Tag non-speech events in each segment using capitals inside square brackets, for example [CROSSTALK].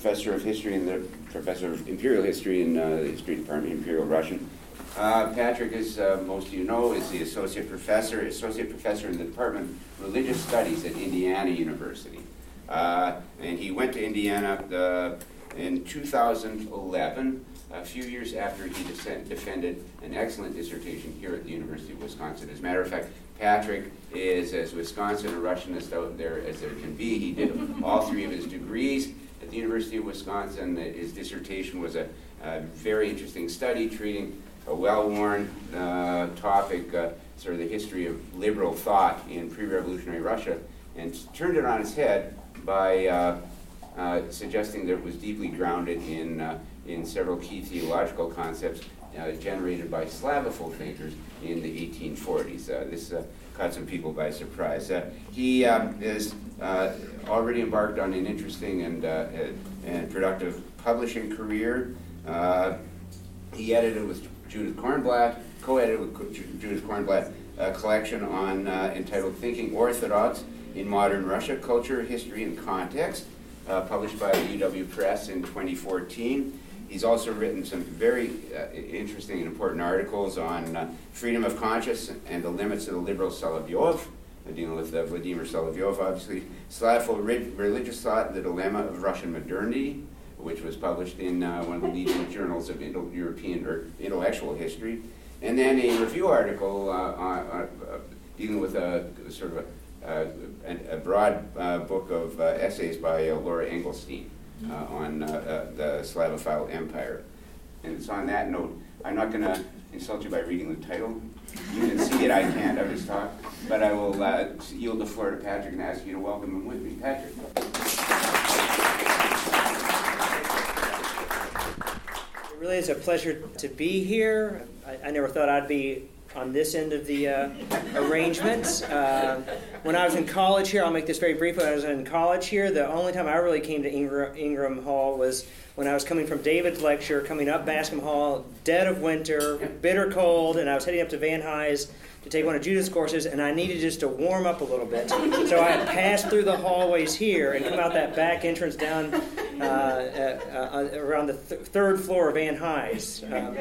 professor of history and the professor of imperial history in uh, the history department, Imperial Russian. Uh, Patrick, as uh, most of you know, is the associate professor, associate professor in the department of religious studies at Indiana University. Uh, and he went to Indiana uh, in 2011 a few years after he defended an excellent dissertation here at the University of Wisconsin. As a matter of fact, Patrick is as Wisconsin a Russianist out there as there can be. He did all three of his degrees at the University of Wisconsin. His dissertation was a, a very interesting study treating a well-worn uh, topic, uh, sort of the history of liberal thought in pre-revolutionary Russia, and turned it on its head by uh, uh suggesting that it was deeply grounded in uh, in several key theological concepts uh, generated by Slavophile thinkers in the 1840s. Uh, this caught some people by surprise. Uh, he um, is uh, already embarked on an interesting and, uh, and productive publishing career. he edited with Judith Kornblatt, co-edited with Judith Kornblatt, a collection on entitled Thinking Orthodox in Modern Russia, Culture, History, and Context, published by UW Press in 2014. He's also written some very uh, interesting and important articles on uh, freedom of conscience and the limits of the liberal Solovyov, uh, dealing with uh, Vladimir Solovyov, obviously. Slavophile Religious Thought, The Dilemma of Russian Modernity, which was published in uh, one of the leading journals of Indo- European or intellectual history. And then a review article uh, dealing with a sort of a, a, a broad book of essays by Laura Engelstein uh, on uh, uh, the Slavophile Empire. And it's on that note, I'm not going to insult you by reading the title. You can see it, I can't, of his talk. But I will uh, yield the floor to Patrick and ask you to welcome him with me. Patrick. It really is a pleasure to be here. I, I never thought I'd be on this end of the uh, arrangement. Uh, when I was in college here, I'll make this very brief. When I was in college here, the only time I really came to Ingraham, Ingraham Hall was when I was coming from David's lecture, coming up Bascom Hall, dead of winter, bitter cold, and I was heading up to Van Hise to take one of Judith's courses, and I needed just to warm up a little bit. So I passed through the hallways here and come out that back entrance down uh, uh, uh around the th- third floor of Van Hise. Um,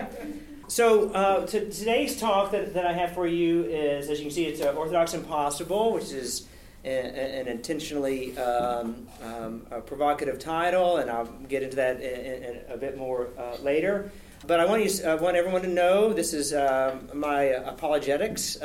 so uh, to, today's talk that, that I have for you is, as you can see, it's uh, Orthodox Impossible, which is an intentionally um, um, provocative title, and I'll get into that in, in a bit more uh, later. But I want you, uh, want everyone to know this is um, my apologetics.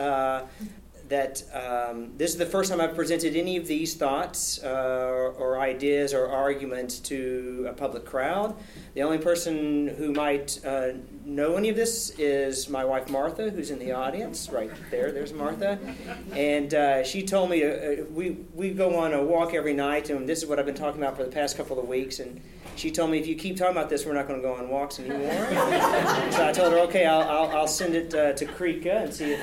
Uh, that um, this is the first time I've presented any of these thoughts uh, or ideas or arguments to a public crowd. The only person who might uh, know any of this is my wife Martha, who's in the audience right there. There's Martha, and uh, she told me uh, we we go on a walk every night, and this is what I've been talking about for the past couple of weeks, and she told me if you keep talking about this, we're not going to go on walks anymore. so I told her, okay, I'll, I'll, I'll send it uh, to CREECA and see if.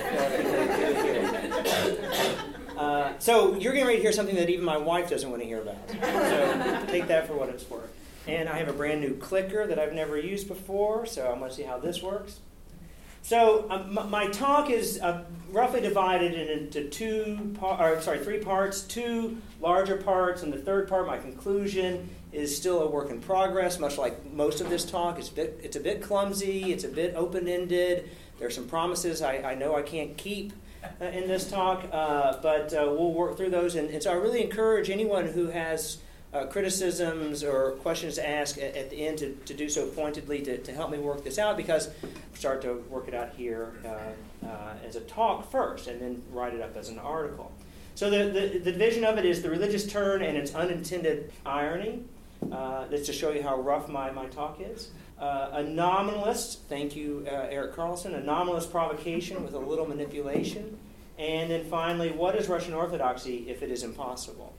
Uh, uh, so you're getting ready to hear something that even my wife doesn't want to hear about. So take that for what it's worth. And I have a brand new clicker that I've never used before, so I'm going to see how this works. So um, my talk is uh, roughly divided into two, par- or, sorry, three parts. Two larger parts, and the third part, my conclusion, is still a work in progress, much like most of this talk. It's a bit, it's a bit clumsy, it's a bit open ended. There's some promises I, I know I can't keep uh, in this talk, uh, but uh, we'll work through those. And, and, so I really encourage anyone who has uh, criticisms or questions to ask at, at, the end to, to do so pointedly to, to help me work this out because I start to work it out here uh, uh, as a talk first and then write it up as an article. So the, the, the division of it is the religious turn and its unintended irony. Uh, that's to show you how rough my, my talk is. Uh, a nominalist, thank you, uh, Erik Carlson, a nominalist provocation with a little manipulation. And then finally, what is Russian Orthodoxy if it is impossible?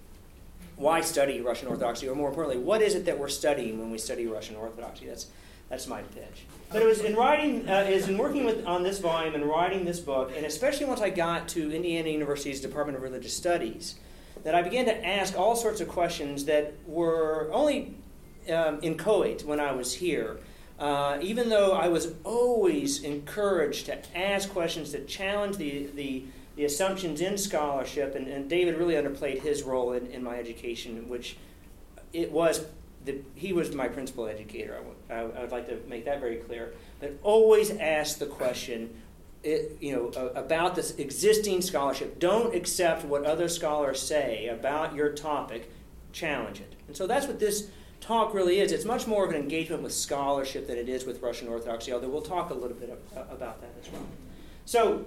Why study Russian Orthodoxy? Or more importantly, what is it that we're studying when we study Russian Orthodoxy? That's That's my pitch. But it was in writing, uh, is in working with on this volume and writing this book, and especially once I got to Indiana University's Department of Religious Studies, that I began to ask all sorts of questions that were only um, inchoate when I was here. Uh, even though I was always encouraged to ask questions that challenge the, the, the assumptions in scholarship, and, and, David really underplayed his role in, in my education, which it was the, he was my principal educator. I, I, I would like to make that very clear. But always ask the question, you know, about this existing scholarship. Don't accept what other scholars say about your topic. Challenge it. And so that's what this talk really is. It's much more of an engagement with scholarship than it is with Russian Orthodoxy, although we'll talk a little bit about that as well. So,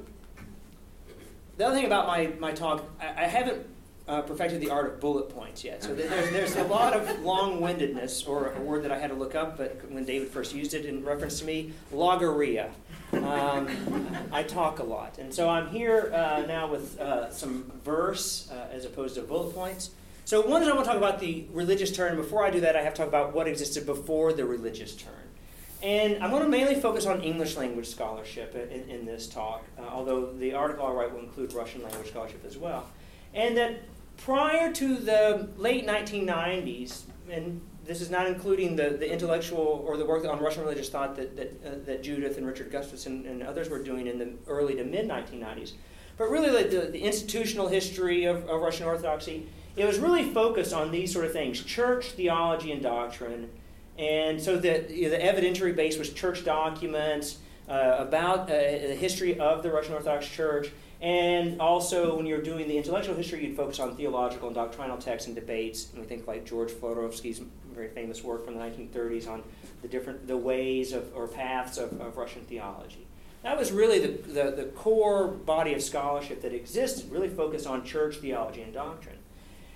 the other thing about my, my talk, I, I haven't uh, perfected the art of bullet points yet. So there's, there's a lot of long windedness, or a word that I had to look up but when David first used it in reference to me logorrhea. Um, I talk a lot. And so I'm here uh, now with uh, some verse uh, as opposed to bullet points. So, one is I want to talk about the religious turn. Before I do that, I have to talk about what existed before the religious turn. And I'm going to mainly focus on English language scholarship in, in this talk, uh, although the article I write will include Russian language scholarship as well. And that prior to the late 1990s, and this is not including the, the intellectual or the work on Russian religious thought that, that, uh, that Judith and Richard Gustafson and others were doing in the early to mid 1990s, but really the, the institutional history of, of Russian Orthodoxy, it was really focused on these sort of things church, theology, and doctrine. And so the, you know, the evidentiary base was church documents uh, about uh, the history of the Russian Orthodox Church and also, when you're doing the intellectual history, you'd focus on theological and doctrinal texts and debates. And we think like George Florovsky's very famous work from the 1930s on the different the ways of, or paths of, of Russian theology. That was really the, the, the, core body of scholarship that existed, really focused on church theology and doctrine.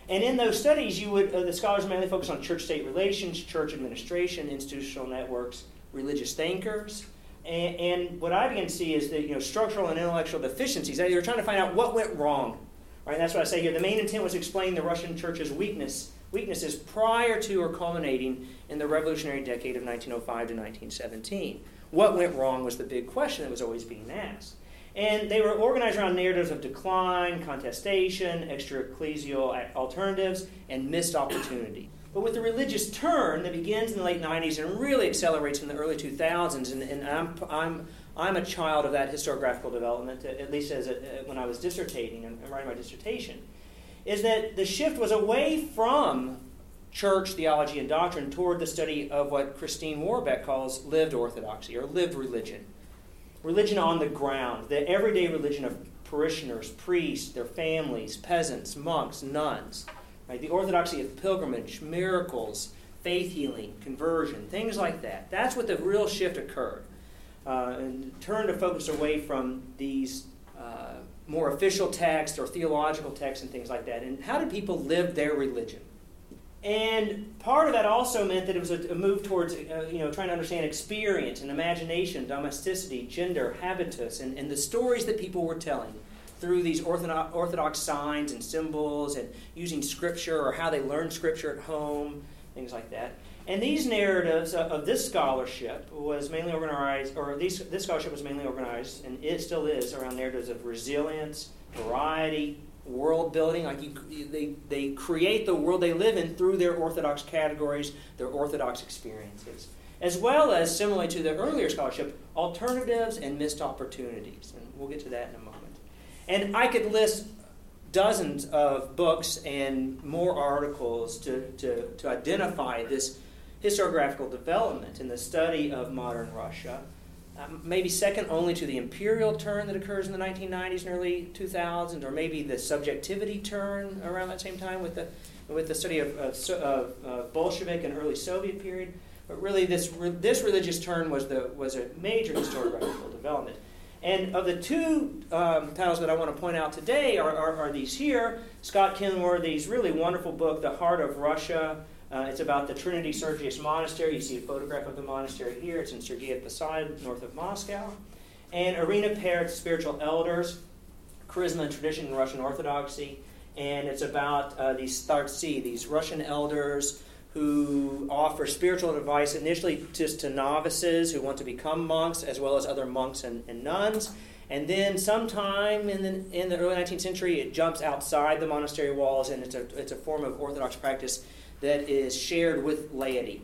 And in those studies, you would uh, the scholars mainly focus on church-state relations, church administration, institutional networks, religious thinkers, and, and, what I begin to see is that you know structural and intellectual deficiencies. They were trying to find out what went wrong. Right? That's what I say here. The main intent was to explain the Russian church's weakness, weaknesses prior to or culminating in the revolutionary decade of 1905 to 1917. What went wrong was the big question that was always being asked. And they were organized around narratives of decline, contestation, extra ecclesial alternatives, and missed opportunity. But with the religious turn that begins in the late 90s and really accelerates in the early 2000s, and, and I'm, I'm, I'm a child of that historiographical development, at least as a, uh, when I was dissertating and writing my dissertation, is that the shift was away from church theology and doctrine toward the study of what Christine Worobec calls lived orthodoxy or lived religion. Religion on the ground, the everyday religion of parishioners, priests, their families, peasants, monks, nuns Right? The orthodoxy of pilgrimage, miracles, faith healing, conversion, things like that. That's what the real shift occurred. Uh, and turn to focus away from these uh, more official texts or theological texts and things like that. And how did people live their religion? And part of that also meant that it was a, a move towards, uh, you know, trying to understand experience and imagination, domesticity, gender, habitus, and, and the stories that people were telling through these orthodox, orthodox signs and symbols and using scripture or how they learn scripture at home, things like that. And these narratives of, this scholarship was mainly organized, or these, this scholarship was mainly organized, and it still is, around narratives of resilience, variety, world building. Like you, they, they create the world they live in through their orthodox categories, their orthodox experiences, as well as, similarly to the earlier scholarship, alternatives and missed opportunities. And we'll get to that in a moment. And I could list dozens of books and more articles to, to, to identify this historiographical development in the study of modern Russia. Um, maybe second only to the imperial turn that occurs in the 1990s and early 2000s, or maybe the subjectivity turn around that same time with the, with the study of, of, of uh, Bolshevik and early Soviet period. But really, this, this religious turn was, the, was a major historiographical development. And of the two um, titles that I want to point out today are, are, are, these here Scott Kenworthy's really wonderful book, The Heart of Russia. Uh, it's about the Trinity Sergius Monastery. You see a photograph of the monastery here. It's in Sergiev Posad, north of Moscow. And Irina Paert's Spiritual Elders, Charisma and Tradition in Russian Orthodoxy. And it's about uh, these startsi, these Russian elders who offer spiritual advice initially just to novices who want to become monks, as well as other monks and, and nuns. And then, sometime in the, in the early 19th century, it jumps outside the monastery walls, and it's a, it's a form of Orthodox practice that is shared with laity,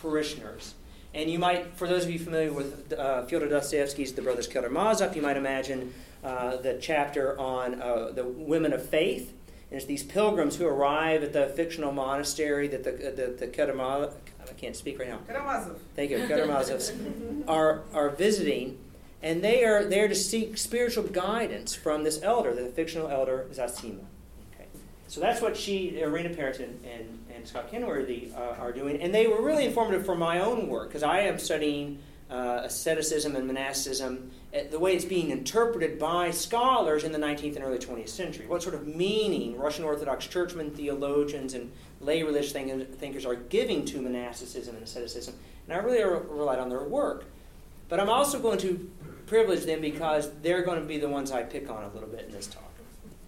parishioners. And you might, for those of you familiar with uh, Fyodor Dostoevsky's The Brothers Karamazov, you might imagine uh, the chapter on uh, the women of faith and it's these pilgrims who arrive at the fictional monastery that the, the, the Karamazov, I can't speak right now. Karamazov. Thank you, Karamazovs, [LAUGHS] are, are visiting, and they are there to seek spiritual guidance from this elder, the fictional elder Zosima. Okay. So that's what she, Irena Parrington, and, and Scott Kenworthy uh, are doing. And they were really informative for my own work, because I am studying uh, asceticism and monasticism Eh, the way it's being interpreted by scholars in the 19th and early 20th century. What sort of meaning Russian Orthodox churchmen, theologians, and lay religious thinkers are giving to monasticism and asceticism. And I really relied on their work. But I'm also going to privilege them because they're going to be the ones I pick on a little bit in this talk.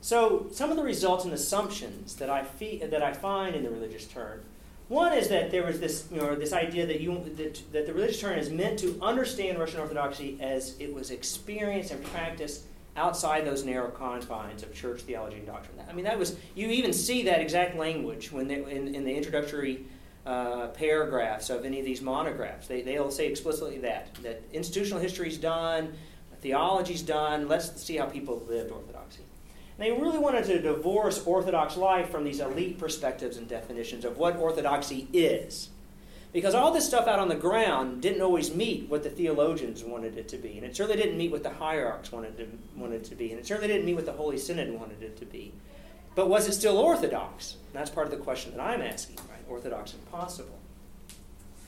So, some of the results and assumptions that I, fee- that I find in the religious turn one is that there was this, you know, this idea that, you, that, that the religious turn is meant to understand Russian Orthodoxy as it was experienced and practiced outside those narrow confines of church theology and doctrine. I mean, that was you even see that exact language when they, in, in the introductory uh, paragraphs of any of these monographs. They, they'll say explicitly that that institutional history is done, theology is done. Let's see how people lived Orthodoxy. They really wanted to divorce Orthodox life from these elite perspectives and definitions of what Orthodoxy is. Because all this stuff out on the ground didn't always meet what the theologians wanted it to be. And it certainly didn't meet what the hierarchs wanted, to, wanted it to be. And it certainly didn't meet what the Holy Synod wanted it to be. But was it still orthodox? And that's part of the question that I'm asking, right? Orthodox and possible.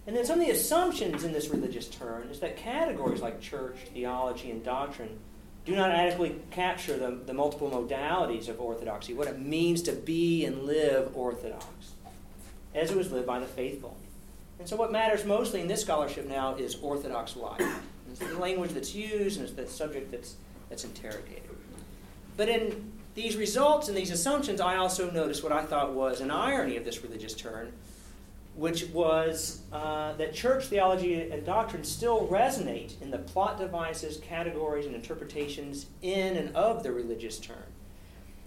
And then some of the assumptions in this religious turn is that categories like church, theology, and doctrine do not adequately capture the, the multiple modalities of orthodoxy, what it means to be and live orthodox, as it was lived by the faithful. And so, what matters mostly in this scholarship now is orthodox life. It's the language that's used and it's the subject that's, that's interrogated. But in these results and these assumptions, I also noticed what I thought was an irony of this religious turn, which was uh, that church theology and doctrine still resonate in the plot devices, categories, and interpretations in and of the religious turn.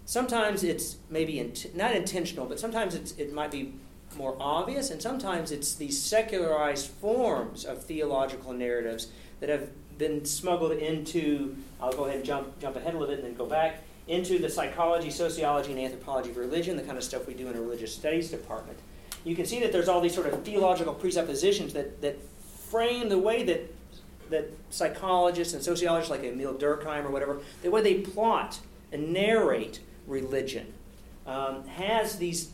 Sometimes it's maybe not intentional, but sometimes it might be more obvious, and sometimes it's these secularized forms of theological narratives that have been smuggled into. I'll go ahead and jump, jump ahead a little bit and then go back into the psychology, sociology, and anthropology of religion, the kind of stuff we do in a religious studies department you can see that there's all these sort of theological presuppositions that, that frame the way that, that psychologists and sociologists like Emil Durkheim or whatever, the way they plot and narrate religion um, has these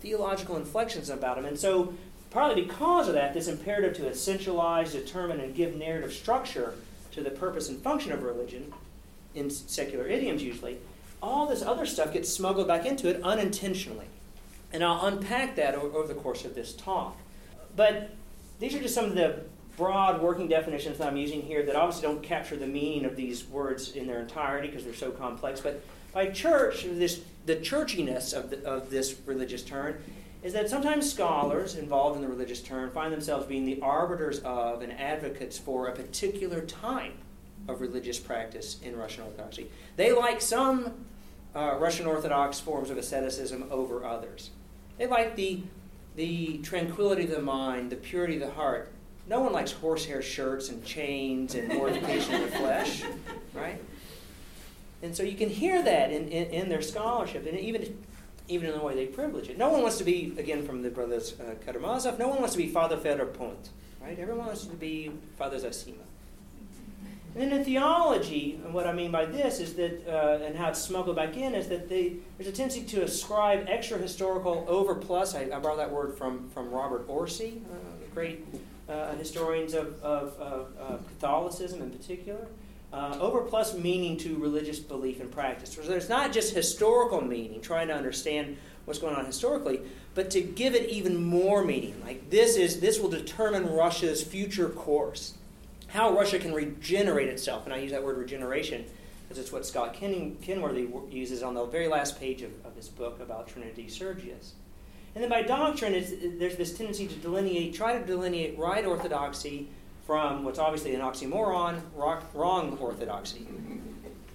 theological inflections about them. And so, partly because of that, this imperative to essentialize, determine, and give narrative structure to the purpose and function of religion, in secular idioms usually, all this other stuff gets smuggled back into it unintentionally. And I'll unpack that over the course of this talk. But these are just some of the broad working definitions that I'm using here that obviously don't capture the meaning of these words in their entirety because they're so complex. But by church, this, the churchiness of, the, of this religious turn is that sometimes scholars involved in the religious turn find themselves being the arbiters of and advocates for a particular type of religious practice in Russian Orthodoxy. They like some uh, Russian Orthodox forms of asceticism over others. They like the, the tranquility of the mind, the purity of the heart. No one likes horsehair shirts and chains and mortification of the flesh, right? And so you can hear that in, in, in, their scholarship, and even, even in the way they privilege it. No one wants to be, again, from the brothers uh, Karamazov, no one wants to be Father Ferapont, right? Everyone wants to be Father Zosima. And then in theology, and what I mean by this is that, uh, and how it's smuggled back in, is that they, there's a tendency to ascribe extra historical overplus. I, I borrow that word from, from Robert Orsi, uh, great uh, historians of, of, of Catholicism in particular. Uh, overplus meaning to religious belief and practice. So there's not just historical meaning, trying to understand what's going on historically, but to give it even more meaning. Like this is this will determine Russia's future course how Russia can regenerate itself. And I use that word regeneration because it's what Scott Ken- Kenworthy uses on the very last page of, of his book about Trinity Sergius. And then by doctrine, there's this tendency to delineate, try to delineate right orthodoxy from what's obviously an oxymoron, wrong orthodoxy.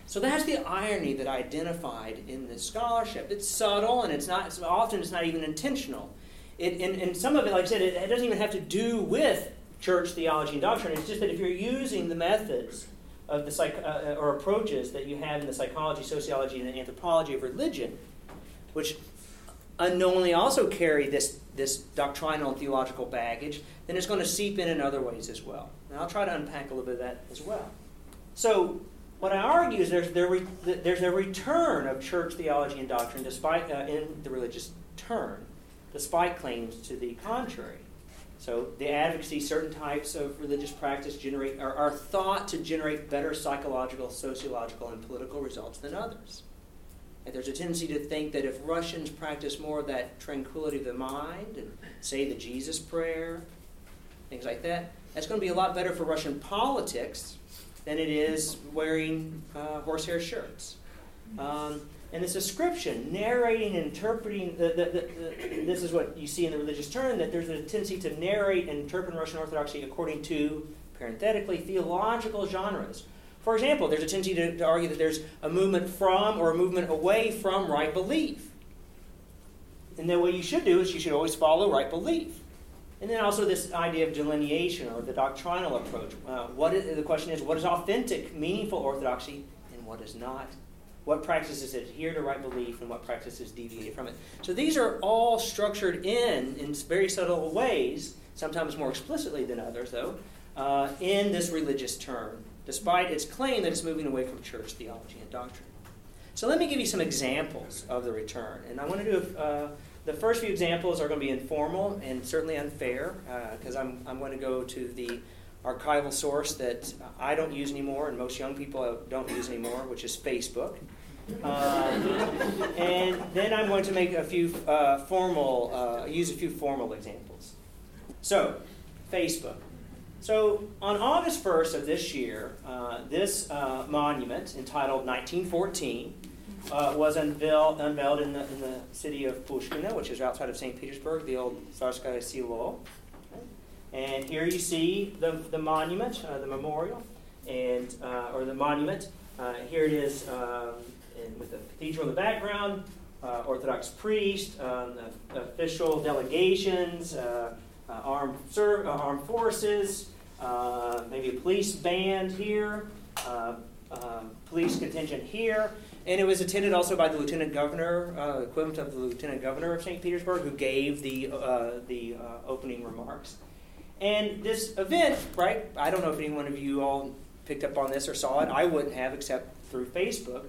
So that's the irony that I identified in this scholarship. It's subtle and it's not often it's not even intentional. It, and, and some of it, like I said, it, it doesn't even have to do with church theology and doctrine. It's just that if you're using the methods of the psych, uh, uh, or approaches that you have in the psychology, sociology, and anthropology of religion, which unknowingly also carry this, this doctrinal and theological baggage, then it's going to seep in in other ways as well. And I'll try to unpack a little bit of that as well. So, what I argue is there's, there re, there's a return of church theology and doctrine despite, uh, in the religious turn, despite claims to the contrary. So the advocacy, certain types of religious practice generate are, are thought to generate better psychological, sociological, and political results than others. And there's a tendency to think that if Russians practice more of that tranquility of the mind and say the Jesus prayer, things like that, that's going to be a lot better for Russian politics than it is wearing uh, horsehair shirts. Um, and this ascription, narrating and interpreting, the, the, the, this is what you see in the religious turn, that there's a tendency to narrate and interpret Russian Orthodoxy according to, parenthetically, theological genres. For example, there's a tendency to, to argue that there's a movement from or a movement away from right belief. And then what you should do is you should always follow right belief. And then also this idea of delineation or the doctrinal approach. Uh, what is, the question is, what is authentic, meaningful orthodoxy, and what is not? What practices adhere to right belief and what practices deviate from it. So these are all structured in in very subtle ways, sometimes more explicitly than others, though, uh, in this religious term, despite its claim that it's moving away from church theology and doctrine. So let me give you some examples of the return, and I want to do. Uh, the first few examples are going to be informal and certainly unfair because uh, I'm, I'm going to go to the archival source that I don't use anymore and most young people don't use anymore, which is Facebook. Um, and then I'm going to make a few uh, formal, uh, use a few formal examples. So, Facebook. So, on August 1st of this year, uh, this uh, monument entitled 1914 uh, was unveiled, unveiled in, the, in the city of Pushkino, which is outside of St. Petersburg, the old Tsarskaya Selo. And here you see the, the monument, uh, the memorial, and or the monument. here it is. Um, and with the cathedral in the background, uh, Orthodox priest, um, official delegations, uh, uh armed, ser- uh, armed forces, uh, maybe a police band here, police contingent here. And it was attended also by the lieutenant governor, equivalent of the lieutenant governor of St. Petersburg, who gave the, the opening remarks. And this event, right, I don't know if any one of you all picked up on this or saw it. I wouldn't have, except through Facebook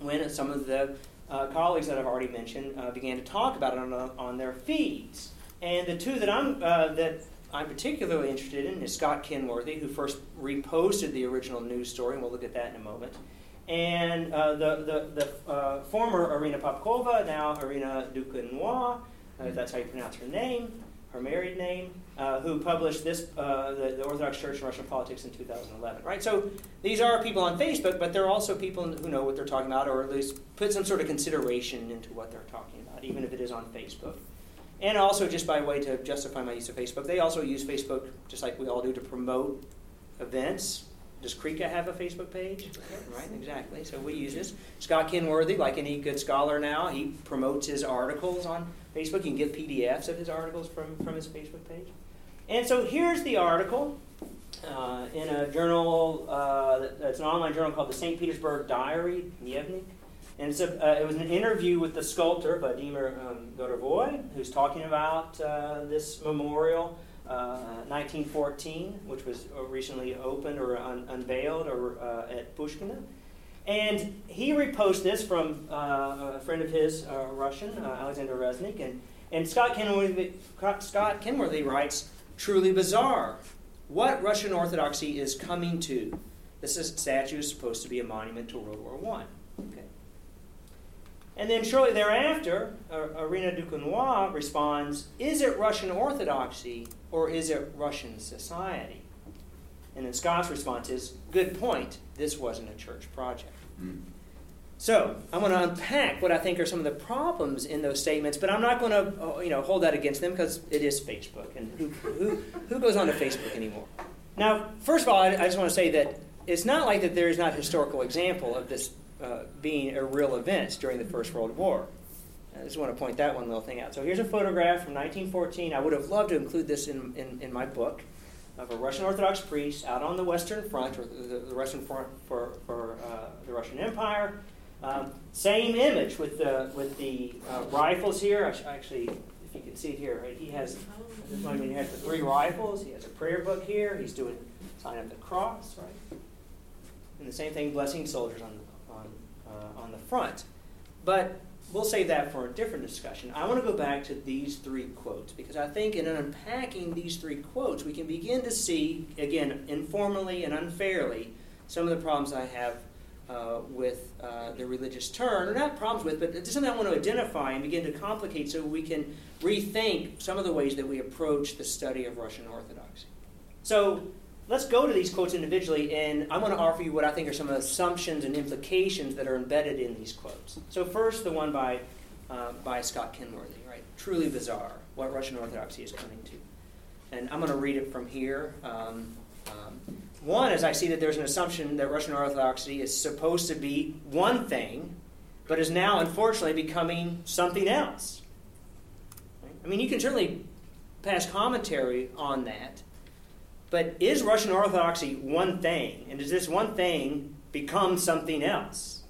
when some of the uh, colleagues that I've already mentioned uh, began to talk about it on, on their feeds. And the two that I'm uh, that I'm particularly interested in is Scott Kenworthy, who first reposted the original news story, and we'll look at that in a moment. And uh, the the, the uh, former Irina Papkova, now Irina du Quenoy, if that's how you pronounce her name, her married name, uh, who published this, uh, the, the, Orthodox Church and Russian Politics in 2011. Right. So these are people on Facebook, but they're also people who know what they're talking about, or at least put some sort of consideration into what they're talking about, even if it is on Facebook. And also, just by way to justify my use of Facebook, they also use Facebook just like we all do to promote events. Does CREECA have a Facebook page? Right, exactly. So we use this. Scott Kenworthy, like any good scholar now, he promotes his articles on Facebook. You can get PDFs of his articles from, from his Facebook page. And so here's the article uh, in a journal, uh, that's an online journal called the St. Petersburg Diary, Dnevnik. And it's a, uh, it was an interview with the sculptor, Vladimir um, Gorevoy, who's talking about uh, this memorial, 1914, uh, which was recently opened or un- unveiled or, uh, at Pushkino. And he reposted this from uh, a friend of his, uh, Russian, uh, Alexander Reznik. And, and Scott, Kenworthy, Scott Kenworthy writes, truly bizarre. What Russian Orthodoxy is coming to? This is, statue is supposed to be a monument to World War I. Okay. And then shortly thereafter, uh, Irina du Quenoy responds, Is it Russian Orthodoxy or is it Russian society? And then Scott's response is, Good point. This wasn't a church project. So I'm going to unpack what I think are some of the problems in those statements, but I'm not going to uh, you know hold that against them because it is Facebook, and who, who, who goes on to Facebook anymore? Now, first of all, I, I just want to say that it's not like that there is not historical example of this uh, being a real event during the First World War. I just want to point that one little thing out. So here's a photograph from 1914. I would have loved to include this in, in, in my book of a Russian Orthodox priest out on the Western Front, or the, the Front for, for uh, Russian Empire. Um, same image with the, with the uh, rifles here. Actually, if you can see it here, right, he has I mean, he has the three rifles. He has a prayer book here. He's doing sign of the cross, right? And the same thing, blessing soldiers on on uh, on the front. But we'll save that for a different discussion. I want to go back to these three quotes because I think in unpacking these three quotes, we can begin to see, again, informally and unfairly, some of the problems I have uh, with uh, the religious turn, or not problems with, but it's something I want to identify and begin to complicate so we can rethink some of the ways that we approach the study of Russian Orthodoxy. So let's go to these quotes individually, and I'm going to offer you what I think are some assumptions and implications that are embedded in these quotes. So first, the one by uh, by Scott Kenworthy, right? Truly bizarre what Russian Orthodoxy is coming to, and I'm going to read it from here. Um, um, one is I see that there's an assumption that Russian Orthodoxy is supposed to be one thing, but is now unfortunately becoming something else. I mean, you can certainly pass commentary on that, but is Russian Orthodoxy one thing? And does this one thing become something else?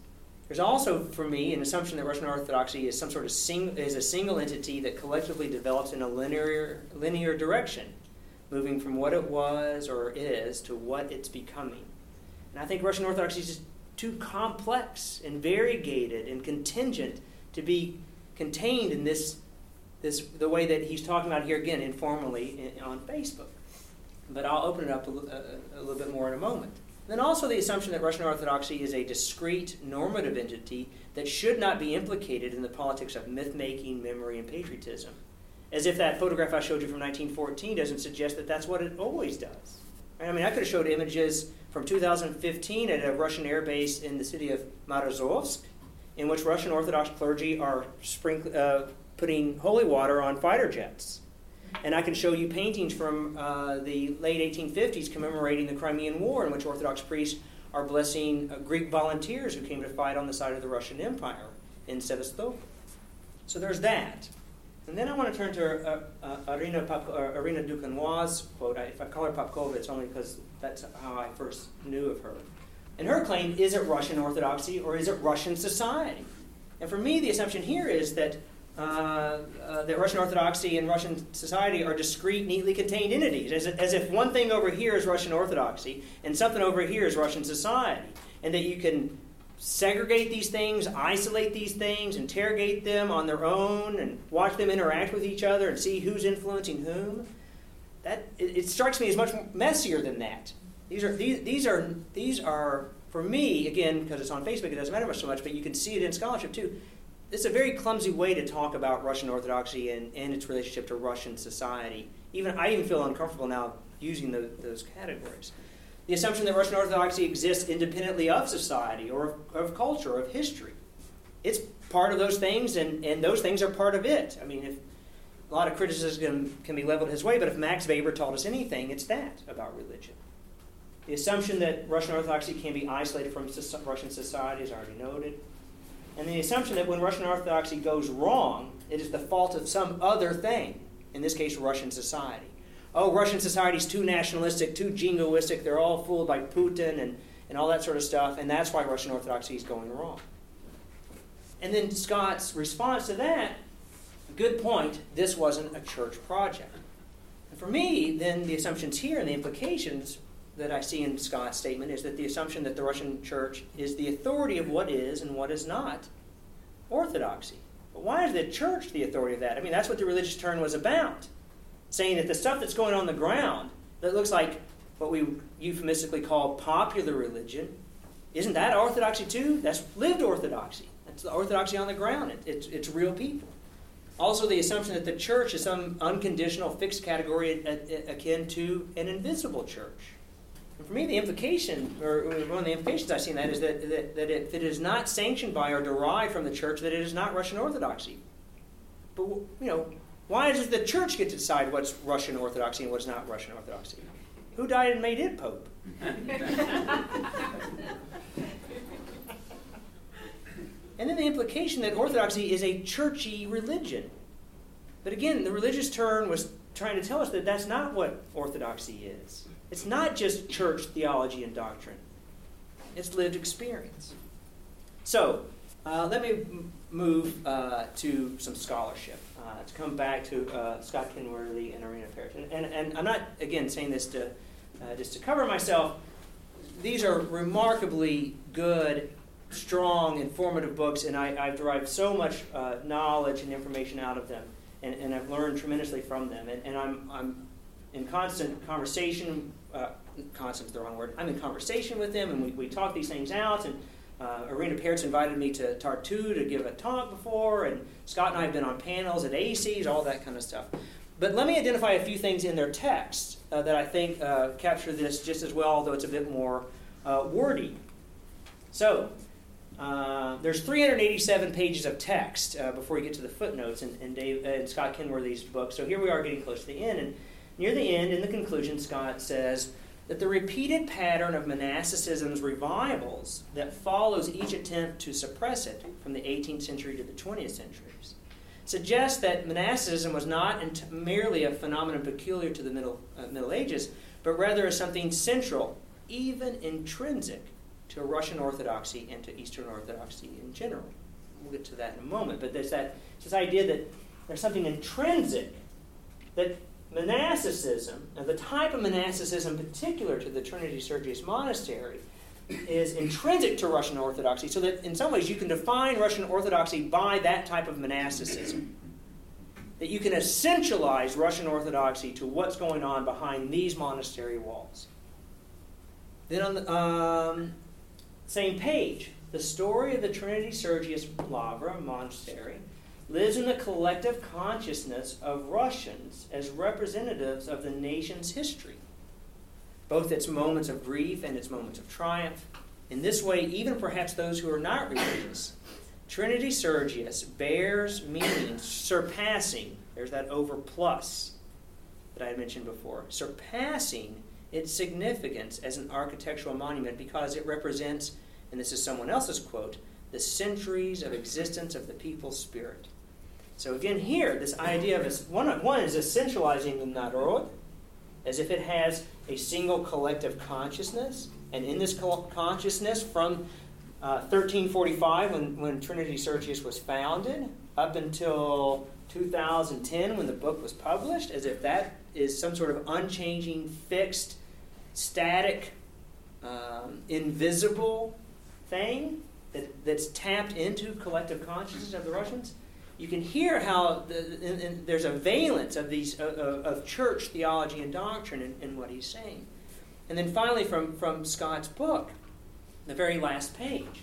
There's also, for me, an assumption that Russian Orthodoxy is some sort of sing, is a single entity that collectively develops in a linear linear direction, moving from what it was or is to what it's becoming. And I think Russian Orthodoxy is just too complex and variegated and contingent to be contained in this, this the way that he's talking about here again informally in, on Facebook but I'll open it up a, a, a little bit more in a moment. Then also the assumption that Russian Orthodoxy is a discrete normative entity that should not be implicated in the politics of myth making, memory, and patriotism. As if that photograph I showed you from 1914 doesn't suggest that that's what it always does. I mean, I could have showed images from 2015 at a Russian air base in the city of Morozovsk, in which Russian Orthodox clergy are uh, putting holy water on fighter jets. And I can show you paintings from uh, the late 1850s commemorating the Crimean War, in which Orthodox priests are blessing uh, Greek volunteers who came to fight on the side of the Russian Empire in Sevastopol. So there's that. And then I want to turn to uh, uh, Irina, Pop- uh, quote. I, if I call her Papkova, it's only because that's how I first knew of her. And her claim is it Russian Orthodoxy or is it Russian society? And for me, the assumption here is that uh, uh, that Russian Orthodoxy and Russian society are discrete, neatly contained entities, as, as if one thing over here is Russian Orthodoxy and something over here is Russian society, and that you can segregate these things, isolate these things, interrogate them on their own, and watch them interact with each other and see who's influencing whom. That it, it strikes me as much messier than that. These are these, these are these are for me again because it's on Facebook. It doesn't matter much so much, but you can see it in scholarship too it's a very clumsy way to talk about Russian Orthodoxy and, and its relationship to Russian society. Even I even feel uncomfortable now using the, those categories. The assumption that Russian Orthodoxy exists independently of society or of, of culture or of history. It's part of those things, and, and those things are part of it. I mean, if a lot of criticism can be leveled his way, but if Max Weber taught us anything, it's that about religion. The assumption that Russian Orthodoxy can be isolated from Russian society is already noted and the assumption that when Russian Orthodoxy goes wrong, it is the fault of some other thing, in this case, Russian society. Oh, Russian society is too nationalistic, too jingoistic, they're all fooled by Putin and, and all that sort of stuff, and that's why Russian Orthodoxy is going wrong. And then Scott's response to that good point, this wasn't a church project. And for me, then the assumptions here and the implications that I see in Scott's statement is that the assumption that the Russian church is the authority of what is and what is not orthodoxy. But why is the church the authority of that? I mean, that's what the religious turn was about. Saying that the stuff that's going on the ground that looks like what we euphemistically call popular religion, isn't that orthodoxy too? That's lived orthodoxy. That's the orthodoxy on the ground. It, it's, it's real people. Also, the assumption that the church is some unconditional, fixed category akin to an invisible church And for me, the implication, or one of the implications I see in that is that, that, that if it is not sanctioned by or derived from the church, that it is not Russian Orthodoxy. But, you know, why does the church get to decide what's Russian Orthodoxy and what's not Russian Orthodoxy? Who died and made it Pope? and then the implication that Orthodoxy is a churchy religion. But again, the religious turn was trying to tell us that that's not what Orthodoxy is. It's not just church theology and doctrine, it's lived experience. So, uh, let me m- move uh, to some scholarship. Uh, to come back to uh, Scott Kenworthy and Irina Paert. And, and, and, I'm not, again, saying this to uh, just to cover myself. These are remarkably good, strong, informative books, and I, have derived so much uh, knowledge and information out of them, and, and I've learned tremendously from them. And, and I'm, I'm in constant conversation, uh, constant is the wrong word, I'm in conversation with them, and we, we talk these things out, and uh, Irina Paert invited me to Tartu to give a talk before, and Scott and I have been on panels at ASEEES, all that kind of stuff. But let me identify a few things in their text uh, that I think uh, capture this just as well, although it's a bit more uh, wordy. So, uh, there's 387 pages of text uh, before you get to the footnotes in, in, Dave, in Scott Kenworthy's book. So here we are getting close to the end. And near the end, in the conclusion, Scott says, that the repeated pattern of monasticism's revivals that follows each attempt to suppress it from the 18th century to the 20th centuries suggests that monasticism was not merely a phenomenon peculiar to the Middle, uh, Middle Ages, but rather as something central, even intrinsic, to Russian Orthodoxy and to Eastern Orthodoxy in general. We'll get to that in a moment, but there's that this idea that there's something intrinsic that monasticism, and the type of monasticism particular to the Trinity Sergius Monastery, is intrinsic to Russian Orthodoxy, so that in some ways you can define Russian Orthodoxy by that type of monasticism. That you can essentialize Russian Orthodoxy to what's going on behind these monastery walls. Then on the um, same page, the story of the Trinity Sergius Lavra Monastery lives in the collective consciousness of Russians as representatives of the nation's history, both its moments of grief and its moments of triumph. In this way, even perhaps those who are not religious, Trinity Sergius bears meaning surpassing, there's that over plus that I mentioned before, surpassing its significance as an architectural monument because it represents, and this is someone else's quote, the centuries of existence of the people's spirit. So again, here, this idea of one, one is essentializing the narod, as if it has a single collective consciousness, and in this consciousness, from uh, 1345, when, when Trinity Sergius was founded, up until 2010, when the book was published, as if that is some sort of unchanging, fixed, static, um, invisible thing that, that's tapped into collective consciousness of the Russians you can hear how the, in, in, there's a valence of these uh, of church theology and doctrine in, in, what he's saying. And then finally, from, from Scott's book, the very last page,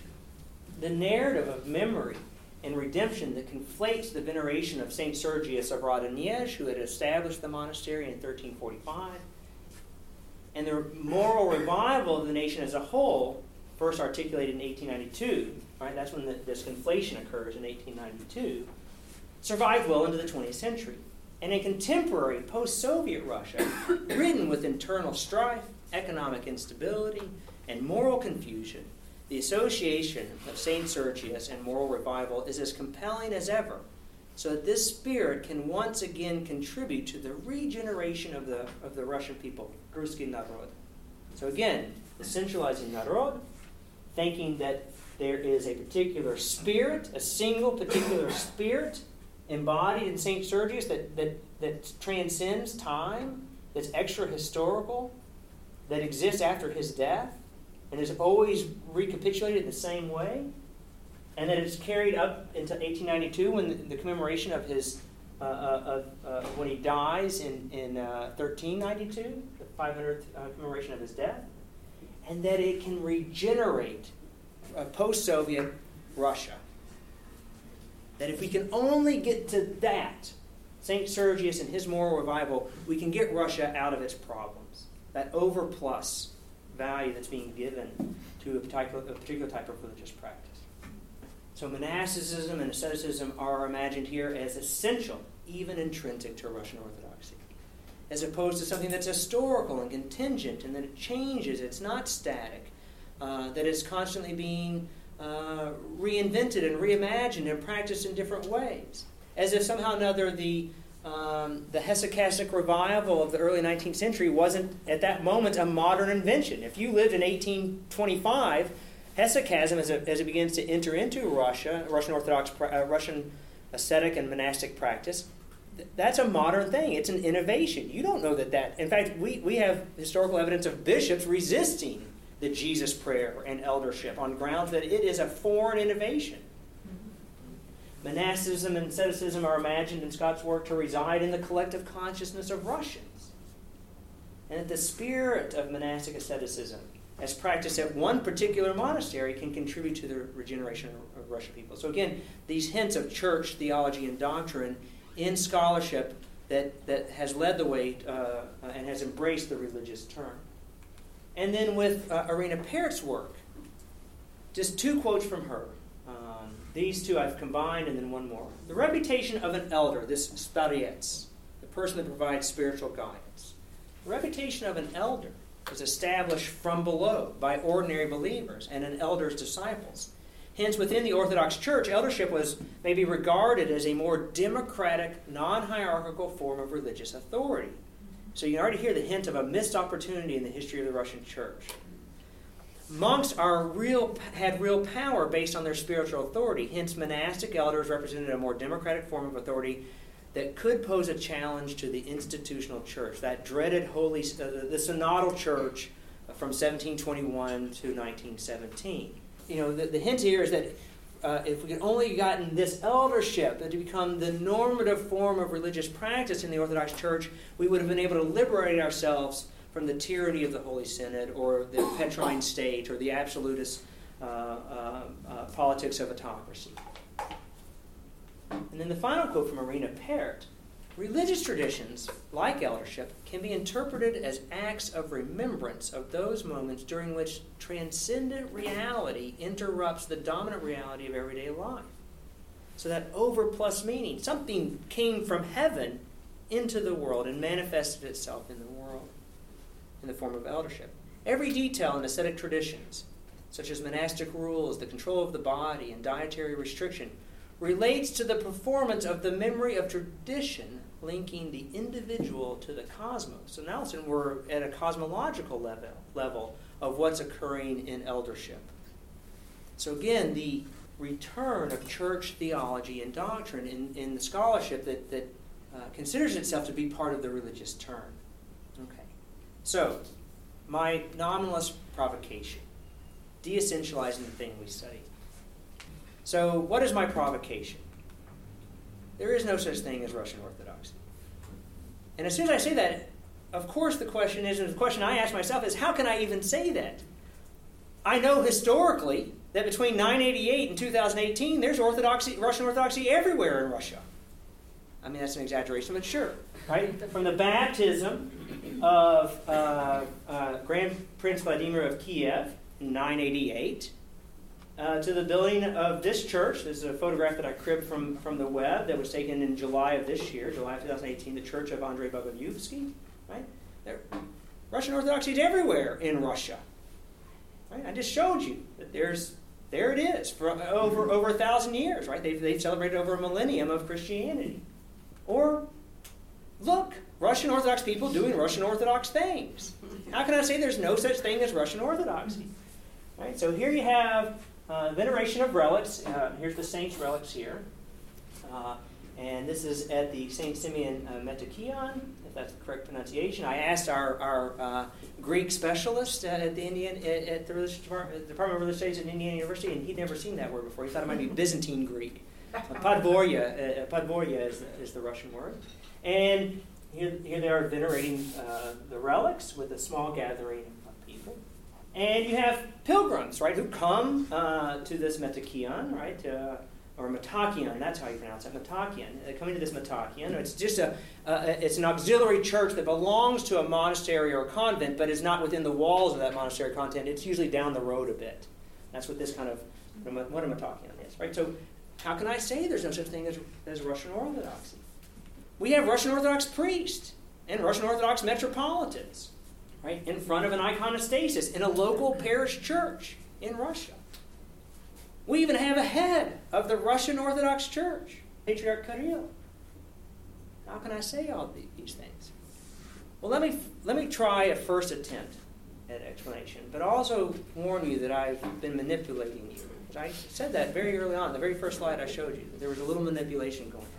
the narrative of memory and redemption that conflates the veneration of Saint Sergius of Radonezh, who had established the monastery in 1345, and the moral revival of the nation as a whole, first articulated in 1892. Right, that's when the, this conflation occurs in 1892 survived well into the 20th century. And in contemporary post Soviet Russia, [COUGHS] ridden with internal strife, economic instability, and moral confusion, the association of St. Sergius and moral revival is as compelling as ever, so that this spirit can once again contribute to the regeneration of the, of the Russian people, Ruski Narod. So again, essentializing Narod, thinking that there is a particular spirit, a single particular spirit embodied in St. Sergius that, that, that transcends time, that's extra historical, that exists after his death, and is always recapitulated in the same way, and that it's carried up into 1892 when the, the commemoration of his uh, uh, uh, when he dies in, in 1392, uh, the 500th uh, commemoration of his death, and that it can regenerate uh, post Soviet Russia that if we can only get to that, St. Sergius and his moral revival, we can get Russia out of its problems. That overplus value that's being given to a particular, a particular type of religious practice. So monasticism and asceticism are imagined here as essential, even intrinsic to Russian Orthodoxy, as opposed to something that's historical and contingent and that it changes, it's not static, uh, that it's constantly being uh, reinvented and reimagined and practiced in different ways. As if somehow or another the, um, the Hesychastic revival of the early 19th century wasn't at that moment a modern invention. If you lived in 1825, Hesychasm, as it, as it begins to enter into Russia, Russian Orthodox, uh, Russian ascetic and monastic practice, that's a modern thing. It's an innovation. You don't know that that. In fact, we, we have historical evidence of bishops resisting the Jesus prayer and eldership on grounds that it is a foreign innovation. Monasticism and asceticism are imagined in Scott's work to reside in the collective consciousness of Russians. And that the spirit of monastic asceticism, as practiced at one particular monastery, can contribute to the regeneration of Russian people. So, again, these hints of church theology and doctrine in scholarship that, that has led the way uh, and has embraced the religious turn. And then with uh, Irina Paert's work, just two quotes from her. Um, these two I've combined, and then one more. The reputation of an elder, this starets, the person that provides spiritual guidance. The reputation of an elder is established from below by ordinary believers and an elder's disciples. Hence, within the Orthodox Church, eldership was maybe regarded as a more democratic, non hierarchical form of religious authority. So you already hear the hint of a missed opportunity in the history of the Russian church. Monks are real, had real power based on their spiritual authority. Hence, monastic elders represented a more democratic form of authority that could pose a challenge to the institutional church, that dreaded holy, uh, the synodal church from 1721 to 1917. You know, the, the hint here is that uh, if we had only gotten this eldership to become the normative form of religious practice in the Orthodox Church, we would have been able to liberate ourselves from the tyranny of the Holy Synod or the Petrine state or the absolutist uh, uh, uh, politics of autocracy. And then the final quote from Irina Paert Religious traditions, like eldership, can be interpreted as acts of remembrance of those moments during which transcendent reality interrupts the dominant reality of everyday life. So that over plus meaning, something came from heaven into the world and manifested itself in the world in the form of eldership. Every detail in ascetic traditions, such as monastic rules, the control of the body, and dietary restriction, relates to the performance of the memory of tradition linking the individual to the cosmos. So now listen, we're at a cosmological level, level of what's occurring in eldership. So again, the return of church theology and doctrine in, in the scholarship that, that uh, considers itself to be part of the religious turn. Okay. So, my nominalist provocation, de-essentializing the thing we study. So, what is my provocation? There is no such thing as Russian Orthodoxy. And as soon as I say that, of course the question is, and the question I ask myself is, how can I even say that? I know historically that between 988 and 2018, there's Orthodoxy, Russian Orthodoxy everywhere in Russia. I mean, that's an exaggeration, but sure. Right? From the baptism of uh, uh, Grand Prince Vladimir of Kiev in 988 uh, to the building of this church. This is a photograph that I cribbed from, from the web that was taken in July of this year, July of 2018, the church of Andrei Bogolyubsky. Right? Russian Orthodoxy is everywhere in Russia. Right? I just showed you that there's there it is for over over a thousand years. Right? They've, they've celebrated over a millennium of Christianity. Or look, Russian Orthodox people doing Russian Orthodox things. How can I say there's no such thing as Russian Orthodoxy? Right? So here you have uh, veneration of relics. Uh, here's the saint's relics here. Uh, and this is at the St. Simeon uh, Metochion, if that's the correct pronunciation. I asked our, our uh, Greek specialist at the Indian at, at the Religious Department, Department of Religious Studies at Indiana University, and he'd never seen that word before. He thought it might be [LAUGHS] Byzantine Greek. Podvorya, uh, [LAUGHS] Podvorya is the, is the Russian word. And here, here they are venerating the relics with a small gathering and you have pilgrims, right, who come uh, to this metochion, right, to, or Matakian, that's how you pronounce it, Matakian. They into this Matakian. It's just a, it's an auxiliary church that belongs to a monastery or a convent, but is not within the walls of that monastery or convent. It's usually down the road a bit. That's what this kind of, what a Matakian is, right? So how can I say there's no such thing as, as Russian Orthodoxy? We have Russian Orthodox priests and Russian Orthodox metropolitans, right, in front of an iconostasis in a local parish church in Russia. We even have a head of the Russian Orthodox Church, Patriarch Kirill. How can I say all these things? Well, let me, let me try a first attempt at explanation, but also warn you that I've been manipulating you. I said that very early on, the very first slide I showed you, there was a little manipulation going on.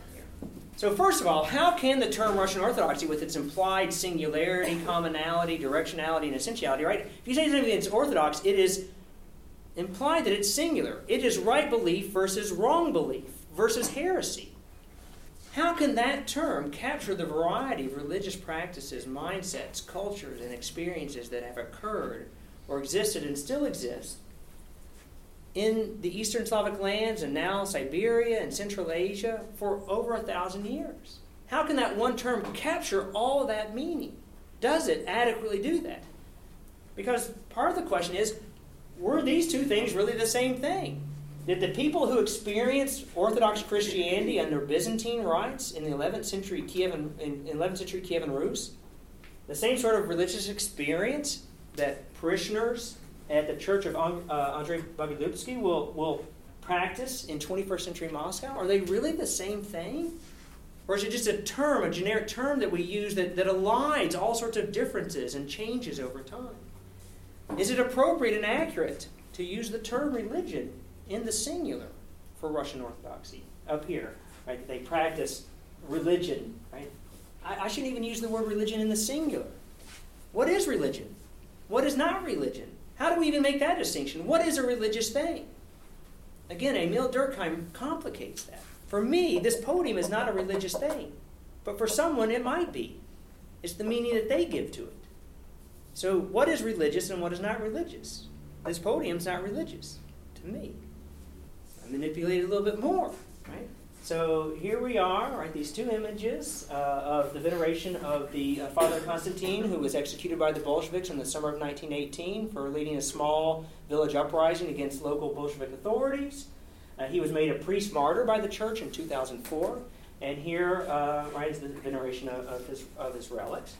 So, first of all, how can the term Russian Orthodoxy, with its implied singularity, commonality, directionality, and essentiality, right? If you say something that's Orthodox, it is implied that it's singular. It is right belief versus wrong belief versus heresy. How can that term capture the variety of religious practices, mindsets, cultures, and experiences that have occurred or existed and still exist in the Eastern Slavic lands and now Siberia and Central Asia for over a thousand years? How can that one term capture all that meaning? Does it adequately do that? Because part of the question is were these two things really the same thing? Did the people who experienced Orthodox Christianity under Byzantine rites in the 11th century Kiev in 11th century Kiev and Rus, the same sort of religious experience that parishioners at the Church of uh, Andrei Bogolyubsky will, will practice in 21st century Moscow? Are they really the same thing? Or is it just a term, a generic term that we use that, that aligns all sorts of differences and changes over time? Is it appropriate and accurate to use the term religion in the singular for Russian Orthodoxy? Up here, right? They practice religion, right? I, I shouldn't even use the word religion in the singular. What is religion? What is not religion? How do we even make that distinction? What is a religious thing? Again, Emil Durkheim complicates that. For me, this podium is not a religious thing, but for someone it might be. It's the meaning that they give to it. So, what is religious and what is not religious? This podium's not religious to me. I manipulated a little bit more, right? So here we are, right? These two images uh, of the veneration of the uh, Father Constantine, who was executed by the Bolsheviks in the summer of 1918 for leading a small village uprising against local Bolshevik authorities. Uh, he was made a priest martyr by the church in 2004, and here, uh, right, is the veneration of, of, his, of his relics.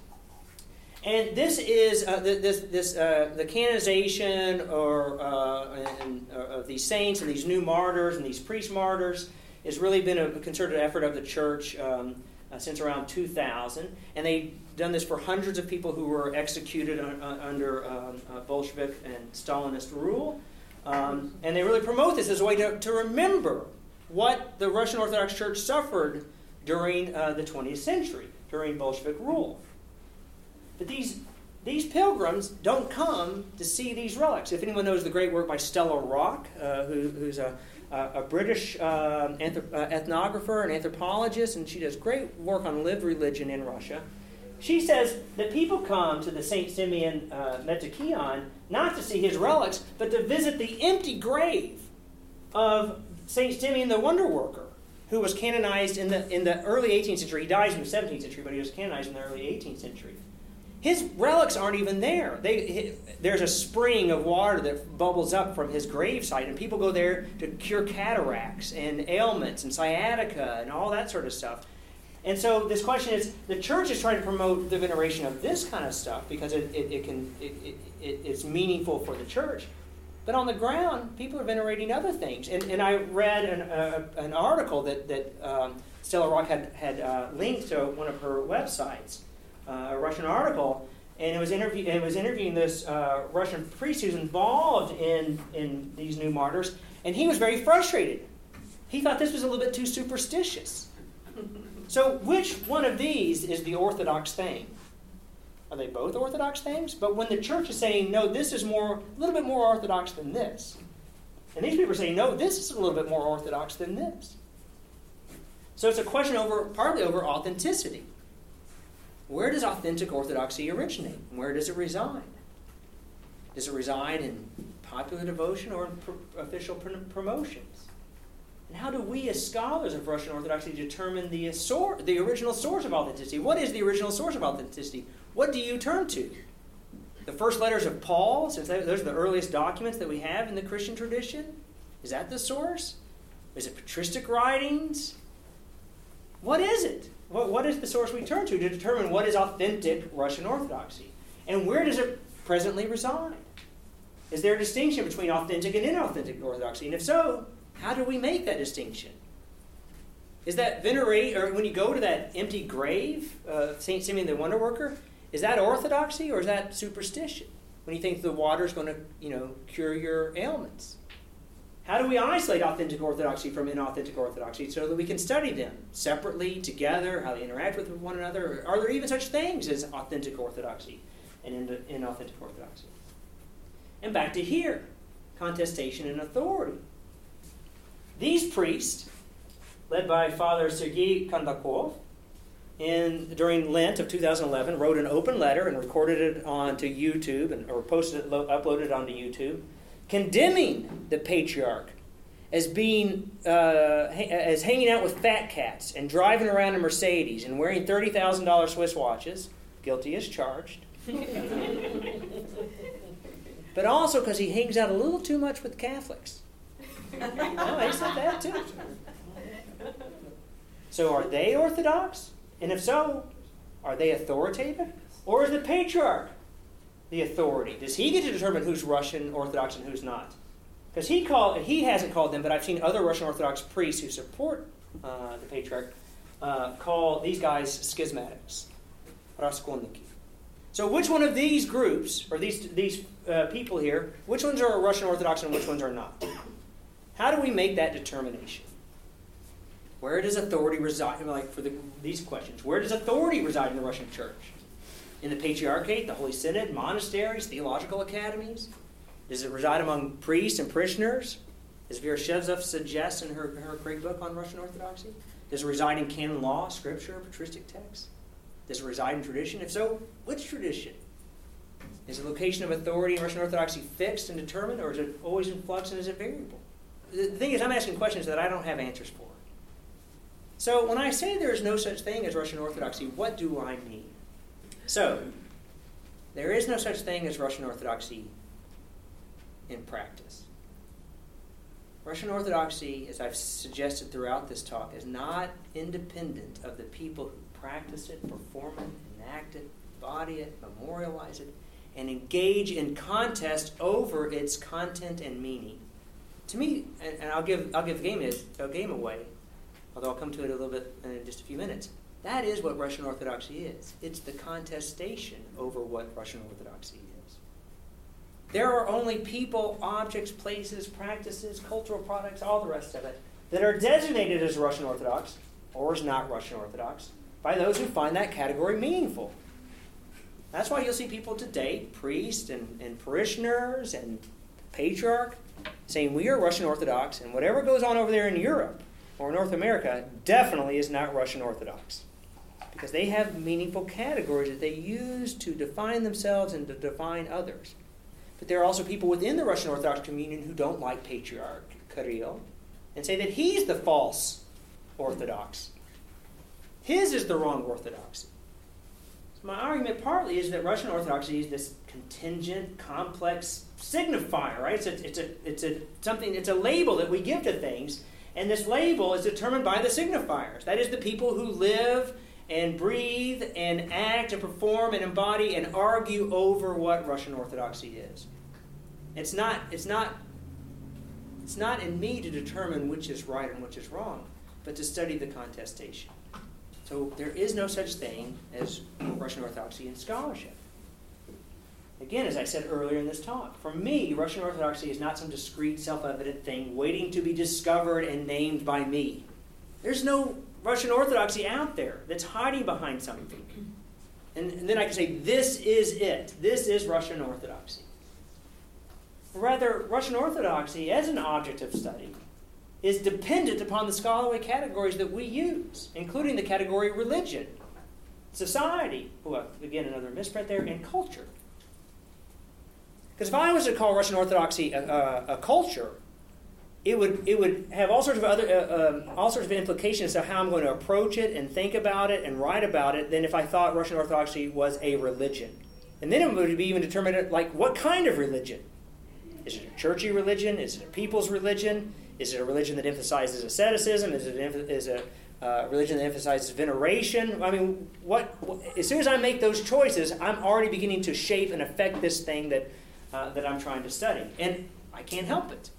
And this is uh, this, this uh, the canonization or uh, and, uh, of these saints and these new martyrs and these priest martyrs has really been a concerted effort of the church um, uh, since around 2000, and they've done this for hundreds of people who were executed un- under um, uh, Bolshevik and Stalinist rule, um, and they really promote this as a way to, to remember what the Russian Orthodox Church suffered during the 20th century during Bolshevik rule. But these, these pilgrims don't come to see these relics. If anyone knows the great work by Stella Rock, uh, who, who's a, a British uh, anthrop- uh, ethnographer and anthropologist, and she does great work on lived religion in Russia. She says that people come to the St. Simeon uh, Metakion not to see his relics, but to visit the empty grave of St. Simeon the Wonder Worker, who was canonized in the, in the early 18th century. He dies in the 17th century, but he was canonized in the early 18th century. His relics aren't even there. They, there's a spring of water that bubbles up from his gravesite, and people go there to cure cataracts and ailments and sciatica and all that sort of stuff. And so this question is: the church is trying to promote the veneration of this kind of stuff because it, it, it can it, it, it's meaningful for the church. But on the ground, people are venerating other things. And, and I read an, uh, an article that, that um, Stella Rock had, had uh, linked to one of her websites uh, a Russian article, and it was, interview- it was interviewing this uh, Russian priest who's involved in, in these new martyrs, and he was very frustrated. He thought this was a little bit too superstitious. So, which one of these is the orthodox thing? Are they both orthodox things? But when the church is saying, no, this is more, a little bit more orthodox than this, and these people are saying, no, this is a little bit more orthodox than this. So it's a question over, partly over authenticity. Where does authentic orthodoxy originate? Where does it reside? Does it reside in popular devotion or in official pr- promotions? And how do we, as scholars of Russian Orthodoxy, determine the, source, the original source of authenticity? What is the original source of authenticity? What do you turn to? The first letters of Paul, since those are the earliest documents that we have in the Christian tradition? Is that the source? Is it patristic writings? What is it? What, what is the source we turn to to determine what is authentic Russian Orthodoxy? And where does it presently reside? Is there a distinction between authentic and inauthentic Orthodoxy? And if so, how do we make that distinction? Is that venerate, or when you go to that empty grave uh, of St. Simeon the Wonder Worker, is that orthodoxy or is that superstition? When you think the water is going to, you know, cure your ailments. How do we isolate authentic orthodoxy from inauthentic orthodoxy so that we can study them separately, together, how they interact with one another? Are there even such things as authentic orthodoxy and inauthentic orthodoxy? And back to here contestation and authority. These priests, led by Father Sergei Kondakov, in during Lent of 2011, wrote an open letter and recorded it onto YouTube and or posted it, uploaded it onto YouTube condemning the patriarch as being uh, as hanging out with fat cats and driving around in Mercedes and wearing thirty thousand dollars Swiss watches, guilty as charged. [LAUGHS] but also because he hangs out a little too much with Catholics. no, he said that too. So are they Orthodox? And if so, are they authoritative? Or is the patriarch the authority? Does he get to determine who's Russian Orthodox and who's not? Because he called, he hasn't called them, but I've seen other Russian Orthodox priests who support uh, the patriarch uh, call these guys schismatics, raskolniki. So, which one of these groups, or these these uh, people here, which ones are Russian Orthodox and which ones are not? How do we make that determination? Where does authority reside? Like for the, these questions, where does authority reside in the Russian Church? In the Patriarchate, the Holy Synod, monasteries, theological academies? Does it reside among priests and parishioners, as Vera Shevzov suggests in her, her great book on Russian Orthodoxy? Does it reside in canon law, scripture, patristic texts? Does it reside in tradition? If so, which tradition? Is the location of authority in Russian Orthodoxy fixed and determined, or is it always in flux and is it variable? The thing is, I'm asking questions that I don't have answers for. So when I say there is no such thing as Russian Orthodoxy, what do I mean? So, there is no such thing as Russian Orthodoxy in practice. Russian Orthodoxy, as I've suggested throughout this talk, is not independent of the people who practice it, perform it, enact it, body it, memorialize it, and engage in contest over its content and meaning. To me, and, and I'll give I'll give the game a game away, although I'll come to it a little bit in just a few minutes. That is what Russian Orthodoxy is. It's the contestation over what Russian Orthodoxy is. There are only people, objects, places, practices, cultural products, all the rest of it, that are designated as Russian Orthodox or as not Russian Orthodox by those who find that category meaningful. That's why you'll see people today, priests and, and parishioners and patriarch, saying we are Russian Orthodox, and whatever goes on over there in Europe or North America definitely is not Russian Orthodox because they have meaningful categories that they use to define themselves and to define others. But there are also people within the Russian Orthodox communion who don't like Patriarch Kirill and say that he's the false Orthodox. His is the wrong Orthodoxy. So my argument partly is that Russian Orthodoxy is this contingent, complex signifier, right? It's a, it's a, it's a something, it's a label that we give to things, and this label is determined by the signifiers. That is the people who live and breathe and act and perform and embody and argue over what Russian Orthodoxy is. It's not, it's not, it's not in me to determine which is right and which is wrong, but to study the contestation. So there is no such thing as Russian Orthodoxy in scholarship. Again, as I said earlier in this talk, for me, Russian Orthodoxy is not some discrete, self evident thing waiting to be discovered and named by me. There's no Russian Orthodoxy out there that's hiding behind something. And, and then I can say, this is it. This is Russian Orthodoxy. Rather, Russian Orthodoxy, as an object of study, is dependent upon the scholarly categories that we use, including the category religion, society, well, again, another misprint there, and culture. Because if I was to call Russian Orthodoxy a, a, a culture, it would it would have all sorts of other uh, um, all sorts of implications of how I'm going to approach it and think about it and write about it than if I thought Russian Orthodoxy was a religion. And then it would be even determined like what kind of religion. Is it a churchy religion? Is it a people's religion? Is it a religion that emphasizes asceticism? Is it is a uh, religion that emphasizes veneration? I mean, what, what, As soon as I make those choices, I'm already beginning to shape and affect this thing that uh, that I'm trying to study, and I can't help it.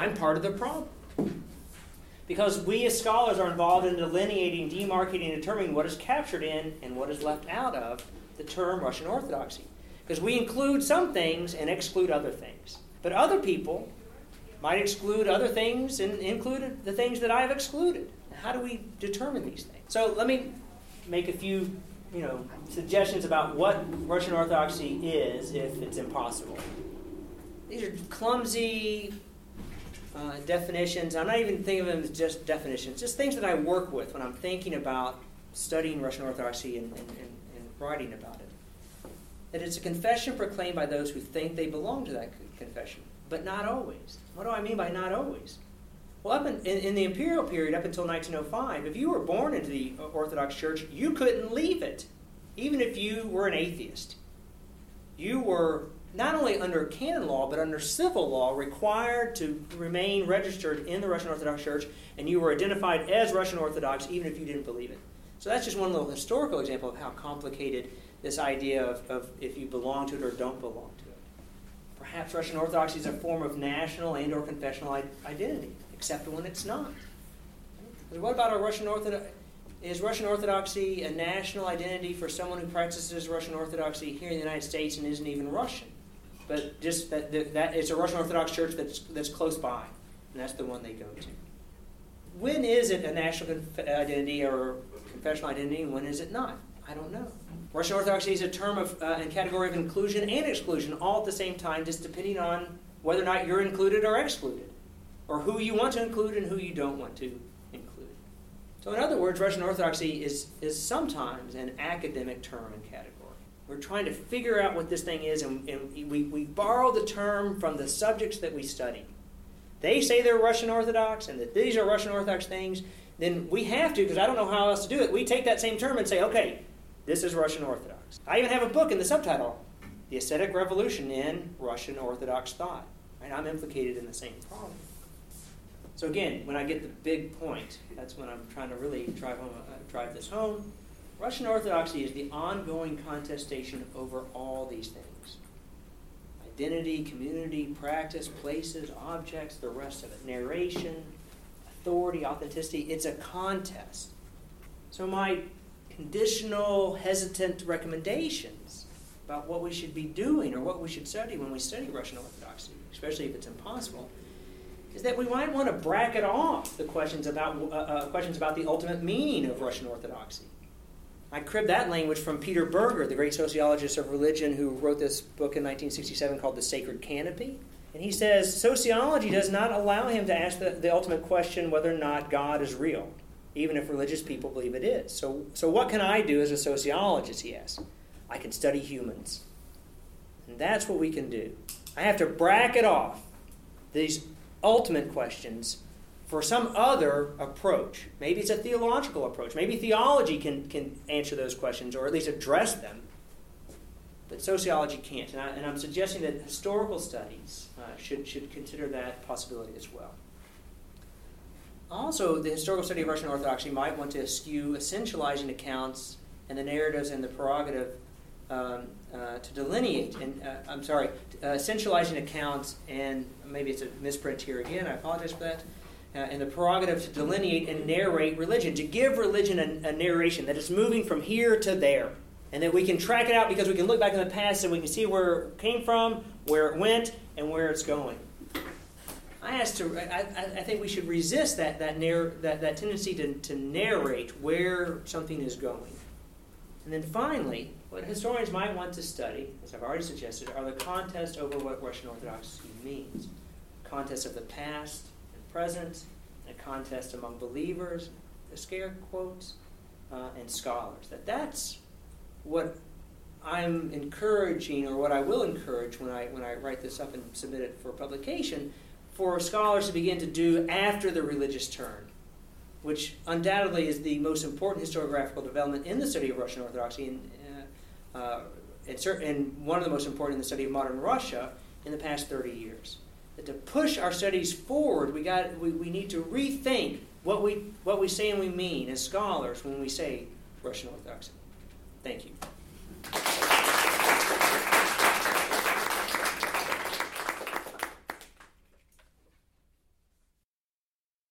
I'm part of the problem. Because we as scholars are involved in delineating, demarcating, and determining what is captured in and what is left out of the term Russian Orthodoxy. Because we include some things and exclude other things. But other people might exclude other things and include the things that I have excluded. How do we determine these things? So let me make a few you know, suggestions about what Russian Orthodoxy is if it's impossible. These are clumsy, uh, definitions. I'm not even thinking of them as just definitions, just things that I work with when I'm thinking about studying Russian Orthodoxy and, and, and, and writing about it. That it's a confession proclaimed by those who think they belong to that confession, but not always. What do I mean by not always? Well, up in, in, in, the imperial period, up until 1905, if you were born into the Orthodox Church, you couldn't leave it, even if you were an atheist. You were not only under canon law, but under civil law, required to remain registered in the Russian Orthodox Church, and you were identified as Russian Orthodox even if you didn't believe it. So that's just one little historical example of how complicated this idea of, of if you belong to it or don't belong to it. Perhaps Russian Orthodoxy is a form of national and or confessional identity, except when it's not. What about a Russian Orthodox? Is Russian Orthodoxy a national identity for someone who practices Russian Orthodoxy here in the United States and isn't even Russian? But just that, that, that it's a Russian Orthodox church that's, that's close by, and that's the one they go to. When is it a national identity or confessional identity, and when is it not? I don't know. Russian Orthodoxy is a term of uh, and category of inclusion and exclusion all at the same time, just depending on whether or not you're included or excluded, or who you want to include and who you don't want to include. So, in other words, Russian Orthodoxy is, is sometimes an academic term and category. We're trying to figure out what this thing is, and, and we, we borrow the term from the subjects that we study. They say they're Russian Orthodox and that these are Russian Orthodox things, then we have to, because I don't know how else to do it. We take that same term and say, okay, this is Russian Orthodox. I even have a book in the subtitle, The Ascetic Revolution in Russian Orthodox Thought. And I'm implicated in the same problem. So again, when I get the big point, that's when I'm trying to really drive, home, uh, drive this home. Russian Orthodoxy is the ongoing contestation over all these things identity, community, practice, places, objects, the rest of it, narration, authority, authenticity. It's a contest. So, my conditional, hesitant recommendations about what we should be doing or what we should study when we study Russian Orthodoxy, especially if it's impossible, is that we might want to bracket off the questions about uh, uh, questions about the ultimate meaning of Russian Orthodoxy. I cribbed that language from Peter Berger, the great sociologist of religion who wrote this book in 1967 called The Sacred Canopy. And he says sociology does not allow him to ask the, the ultimate question whether or not God is real, even if religious people believe it is. So, so, what can I do as a sociologist? He asks. I can study humans. And that's what we can do. I have to bracket off these ultimate questions for some other approach. Maybe it's a theological approach. Maybe theology can, can answer those questions or at least address them. But sociology can't. And, I, am suggesting that historical studies uh, should, should consider that possibility as well. Also, the historical study of Russian Orthodoxy might want to eschew essentializing accounts and the narratives and the prerogative um, uh, to delineate, and uh, I'm sorry, uh, essentializing accounts, and maybe it's a misprint here again, I apologize for that uh, and the prerogative to delineate and narrate religion, to give religion a, a, narration that it's moving from here to there, and that we can track it out because we can look back in the past and we can see where it came from, where it went, and where it's going. I asked to. I, I think we should resist that that, narr, that, that tendency to, to narrate where something is going. And then finally, what historians might want to study, as I've already suggested, are the contests over what Russian Orthodoxy means. Contests of the past, present, a contest among believers, the scare quotes, uh, and scholars. That that's what I'm encouraging, or what I will encourage when I when I write this up and submit it for publication for scholars to begin to do after the religious turn, which undoubtedly is the most important historiographical development in the study of Russian Orthodoxy, and, uh, uh, and, cert- and one of the most important in the study of modern Russia in the past 30 years. That to push our studies forward, we, got, we, we need to rethink what we, what we say and we mean as scholars when we say Russian Orthodoxy. Thank you.